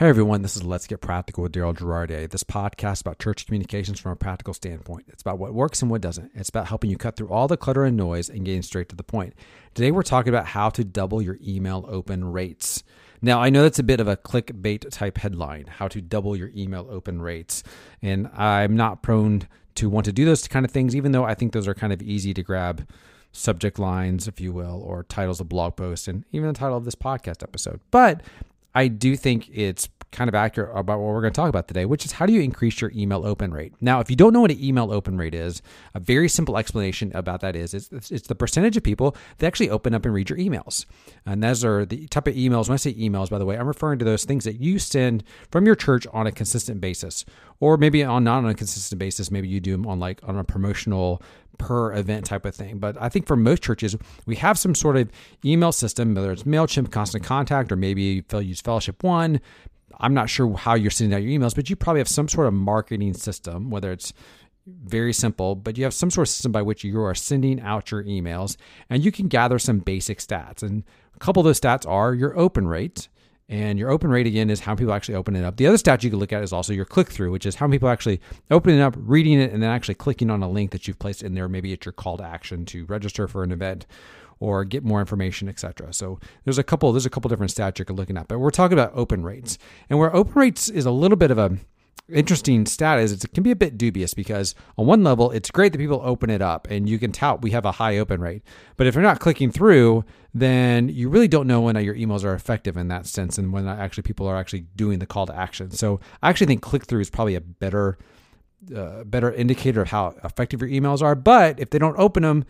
Hey everyone, this is Let's Get Practical with Darrel Girardier. This podcast about church communications from a practical standpoint. It's about what works and what doesn't. It's about helping you cut through all the clutter and noise and getting straight to the point. Today we're talking about how to double your email open rates. Now, I know that's a bit of a clickbait type headline, how to double your email open rates. And I'm not prone to want to do those kind of things, even though I think those are kind of easy to grab subject lines, if you will, or titles of blog posts, and even the title of this podcast episode. But I do think it's kind of accurate about what we're going to talk about today, which is how do you increase your email open rate? Now, if you don't know what an email open rate is, a very simple explanation about that is it's, it's the percentage of people that actually open up and read your emails. And those are the type of emails. When I say emails, by the way, I'm referring to those things that you send from your church on a consistent basis, or maybe on not on a consistent basis. Maybe you do them on like on a promotional per event type of thing. But I think for most churches, we have some sort of email system, whether it's MailChimp, Constant Contact, or maybe use Fellowship One. I'm not sure how you're sending out your emails, but you probably have some sort of marketing system, whether it's very simple, but you have some sort of system by which you are sending out your emails and you can gather some basic stats. And a couple of those stats are your open rate and your open rate again is how people actually open it up. The other stat you can look at is also your click through, which is how many people actually opening it up, reading it, and then actually clicking on a link that you've placed in there. Maybe it's your call to action to register for an event or get more information, etc. So there's a couple there's a couple different stats you're looking at, but we're talking about open rates, and where open rates is a little bit of a interesting stat is it can be a bit dubious because on one level it's great that people open it up and you can tout we have a high open rate. But if you're not clicking through then you really don't know when your emails are effective in that sense and when actually people are actually doing the call to action. So i actually think click through is probably a better uh, better indicator of how effective your emails are. But if they don't open them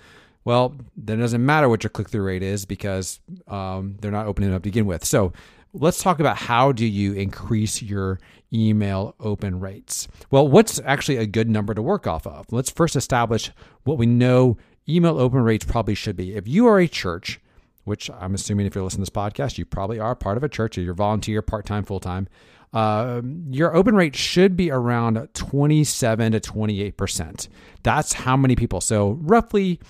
well then it doesn't matter what your click through rate is because um, they're not opening up to begin with so let's talk about how do you increase your email open rates. Well, what's actually a good number to work off of? Let's first establish what we know email open rates probably should be. If you are a church, which I'm assuming if you're listening to this podcast, you probably are part of a church, or you're volunteer, part time, full time. Uh, your open rate should be around 27 to 28 percent. That's how many people. So roughly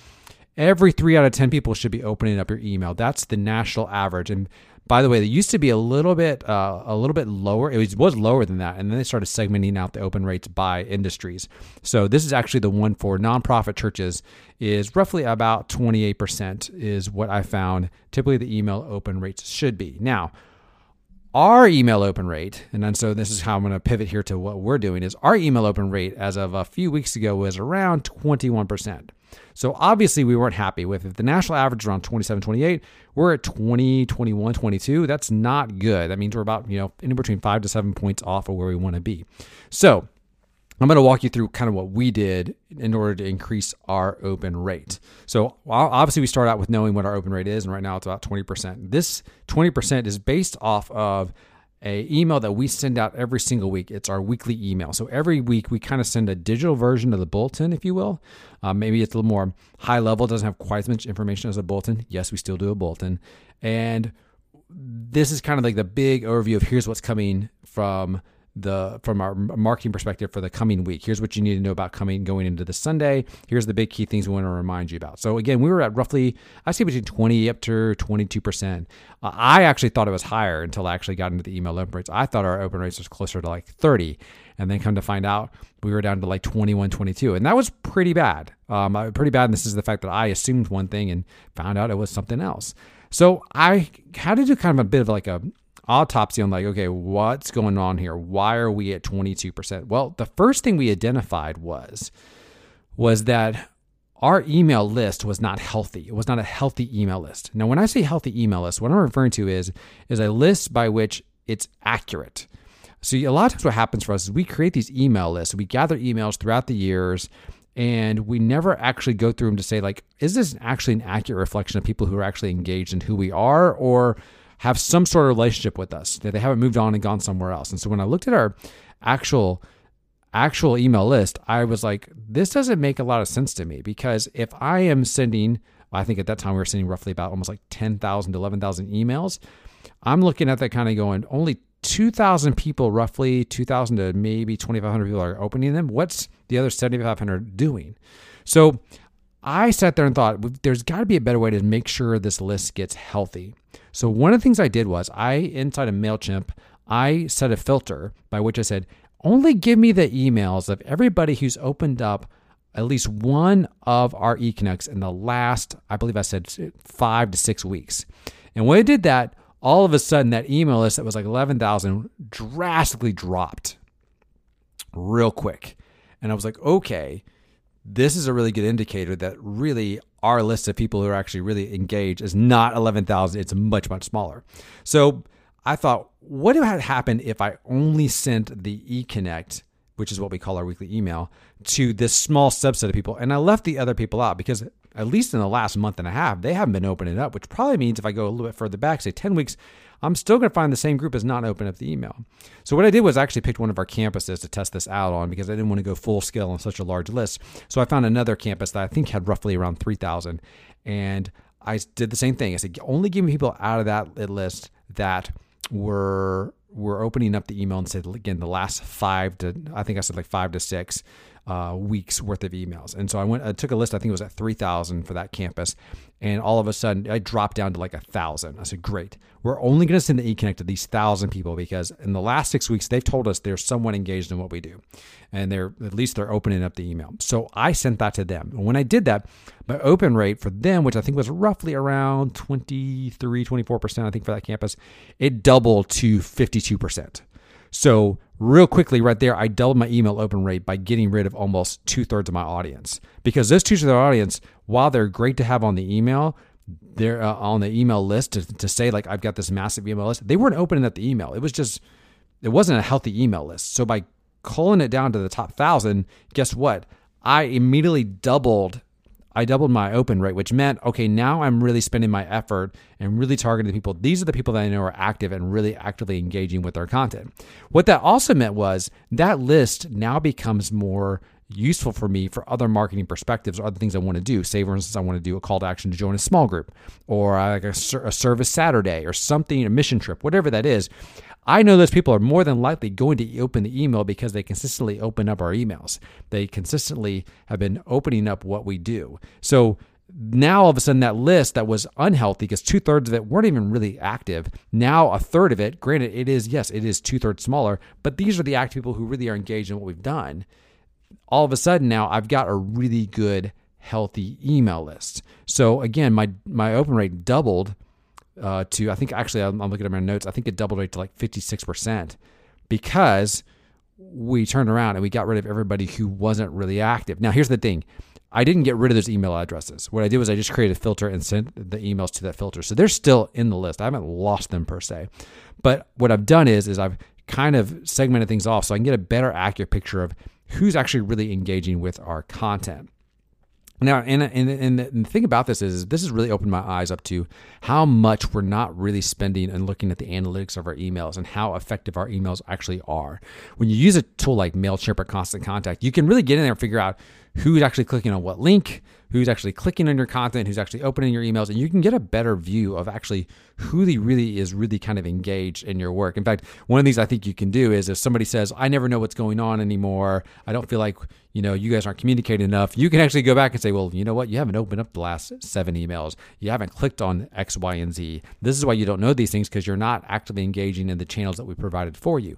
every three out of 10 people should be opening up your email. That's the national average. And by the way, it used to be a little bit uh, a little bit lower. It was, was lower than that, and then they started segmenting out the open rates by industries. So this is actually the one for nonprofit churches is roughly about 28% is what I found. Typically, the email open rates should be now. Our email open rate, and then so this is how I'm going to pivot here to what we're doing is our email open rate as of a few weeks ago was around 21%. So obviously we weren't happy with it. The national average is around 27, 28. We're at 20, 21, 22. That's not good. That means we're about, you know, in between five to seven points off of where we want to be. So I'm going to walk you through kind of what we did in order to increase our open rate. So obviously we start out with knowing what our open rate is, and right now it's about 20%. This 20% is based off of a email that we send out every single week. It's our weekly email. So every week we kind of send a digital version of the bulletin, if you will. Uh, maybe it's a little more high level, doesn't have quite as much information as a bulletin. Yes, we still do a bulletin. And this is kind of like the big overview of here's what's coming from the from our marketing perspective for the coming week. Here's what you need to know about coming going into the Sunday. Here's the big key things we want to remind you about. So again, we were at roughly I say between 20 up to 22 percent. Uh, I actually thought it was higher until I actually got into the email open rates. I thought our open rates was closer to like 30, and then come to find out we were down to like 21, 22, and that was pretty bad. Um, uh, pretty bad. And this is the fact that I assumed one thing and found out it was something else. So I had to do kind of a bit of like a autopsy on like, okay, what's going on here? Why are we at 22%? Well, the first thing we identified was was that our email list was not healthy. It was not a healthy email list. Now, when I say healthy email list, what I'm referring to is is a list by which it's accurate. So a lot of times what happens for us is we create these email lists. We gather emails throughout the years and we never actually go through them to say like is this actually an accurate reflection of people who are actually engaged in who we are or have some sort of relationship with us, that they haven't moved on and gone somewhere else. And so when I looked at our actual actual email list, I was like, this doesn't make a lot of sense to me because if I am sending, I think at that time we were sending roughly about almost like 10,000 to 11,000 emails. I'm looking at that kind of going, only 2,000 people, roughly 2,000 to maybe 2,500 people are opening them. What's the other 7,500 doing? So I sat there and thought, there's got to be a better way to make sure this list gets healthy. So one of the things I did was I inside of Mailchimp, I set a filter by which I said, only give me the emails of everybody who's opened up at least one of our eConnects in the last, I believe I said five to six weeks. And when I did that, all of a sudden that email list that was like 11,000 drastically dropped real quick. And I was like, okay, this is a really good indicator that really our list of people who are actually really engaged is not 11,000. It's much, much smaller. So I thought, what would happen if I only sent the eConnect, which is what we call our weekly email, to this small subset of people? And I left the other people out because at least in the last month and a half, they haven't been opening up, which probably means if I go a little bit further back, say 10 weeks, I'm still going to find the same group as not open up the email. So what I did was actually picked one of our campuses to test this out on because I didn't want to go full scale on such a large list. So I found another campus that I think had roughly around 3,000. And I did the same thing. I said, only give me people out of that list that were were opening up the email and said again the last five to I think I said like five to six uh, weeks worth of emails. And so I went, I took a list, I think it was at 3,000 for that campus. And all of a sudden I dropped down to like a thousand. I said, great. We're only going to send the eConnect to these thousand people because in the last six weeks, they've told us they're somewhat engaged in what we do. And they're, at least they're opening up the email. So I sent that to them. And when I did that, my open rate for them, which I think was roughly around 23, 24%, I think for that campus, it doubled to 52%. So real quickly right there, I doubled my email open rate by getting rid of almost two thirds of my audience because those two thirds of the audience, while they're great to have on the email, they're uh, on the email list to, to say like I've got this massive email list. They weren't opening up the email. It was just it wasn't a healthy email list. So by culling it down to the top thousand, guess what? I immediately doubled I doubled my open rate, which meant, okay, now I'm really spending my effort and really targeting the people. These are the people that I know are active and really actively engaging with our content. What that also meant was that list now becomes more useful for me for other marketing perspectives or other things I want to do. Say, for instance, I want to do a call to action to join a small group or uh, like a, a service Saturday or something, a mission trip, whatever that is. I know those people are more than likely going to open the email because they consistently open up our emails. They consistently have been opening up what we do. So now all of a sudden that list that was unhealthy because two thirds of it weren't even really active. Now a third of it, granted, it is yes, it is two thirds smaller, but these are the active people who really are engaged in what we've done. All of a sudden now I've got a really good healthy email list. So again, my my open rate doubled uh, to I think actually I'm, I'm looking at my notes. I think it doubled rate to like 56 percent because we turned around and we got rid of everybody who wasn't really active. Now here's the thing. I didn't get rid of those email addresses. What I did was I just created a filter and sent the emails to that filter. So they're still in the list. I haven't lost them per se. But what I've done is is I've kind of segmented things off so I can get a better accurate picture of who's actually really engaging with our content. Now, and, and, and the thing about this is, this has really opened my eyes up to how much we're not really spending and looking at the analytics of our emails and how effective our emails actually are. When you use a tool like MailChimp or Constant Contact, you can really get in there and figure out who's actually clicking on what link, who's actually clicking on your content, who's actually opening your emails, and you can get a better view of actually who really is really kind of engaged in your work. In fact, one of these I think you can do is if somebody says, "I never know what's going on anymore. I don't feel like you know you guys aren't communicating enough," you can actually go back and say, "Well, you know what? You haven't opened up the last seven emails. You haven't clicked on X, Y, and Z. This is why you don't know these things because you're not actively engaging in the channels that we provided for you."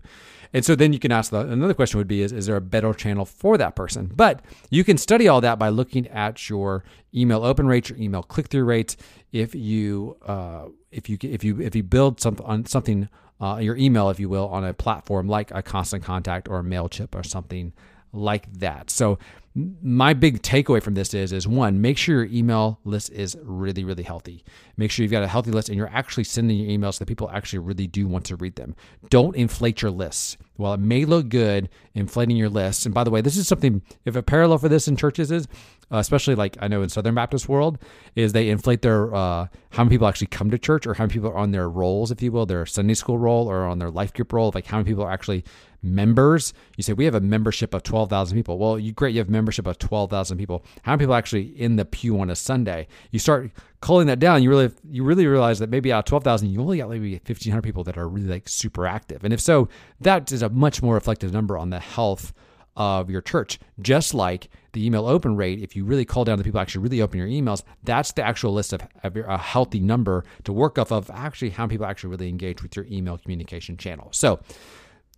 And so then you can ask the, another question would be is, is there a better channel for that person? But you can study all that by looking at your email open rates, your email click through rates. If you uh, if you if you if you build on something uh, your email, if you will, on a platform like a Constant Contact or a Mailchimp or something like that. So my big takeaway from this is is one make sure your email list is really really healthy make sure you've got a healthy list and you're actually sending your emails that people actually really do want to read them don't inflate your lists while it may look good inflating your lists and by the way this is something if a parallel for this in churches is uh, especially like i know in southern baptist world is they inflate their uh, how many people actually come to church or how many people are on their rolls if you will their sunday school roll or on their life group roll like how many people are actually members. You say we have a membership of 12,000 people. Well, you great, you have membership of 12,000 people. How many people actually in the pew on a Sunday? You start culling that down, you really you really realize that maybe out of 12,000, you only got maybe 1,500 people that are really like super active. And if so, that is a much more reflective number on the health of your church. Just like the email open rate, if you really call down the people actually really open your emails, that's the actual list of, a healthy number to work off of actually how many people actually really engage with your email communication channel. So,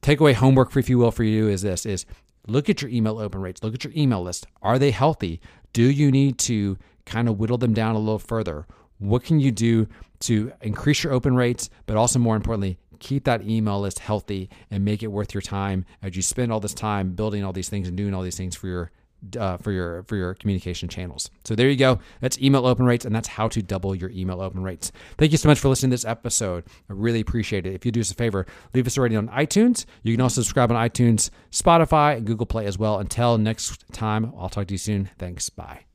takeaway homework, if you will, for you is this: is look at your email open rates, look at your email list. Are they healthy? Do you need to kind of whittle them down a little further? What can you do to increase your open rates, but also more importantly, keep that email list healthy and make it worth your time as you spend all this time building all these things and doing all these things for your uh, for your for your communication channels. So there you go. That's email open rates, and that's how to double your email open rates. Thank you so much for listening to this episode. I really appreciate it. If you do us a favor, leave us a rating on iTunes. You can also subscribe on iTunes, Spotify, and Google Play as well. Until next time, I'll talk to you soon. Thanks. Bye.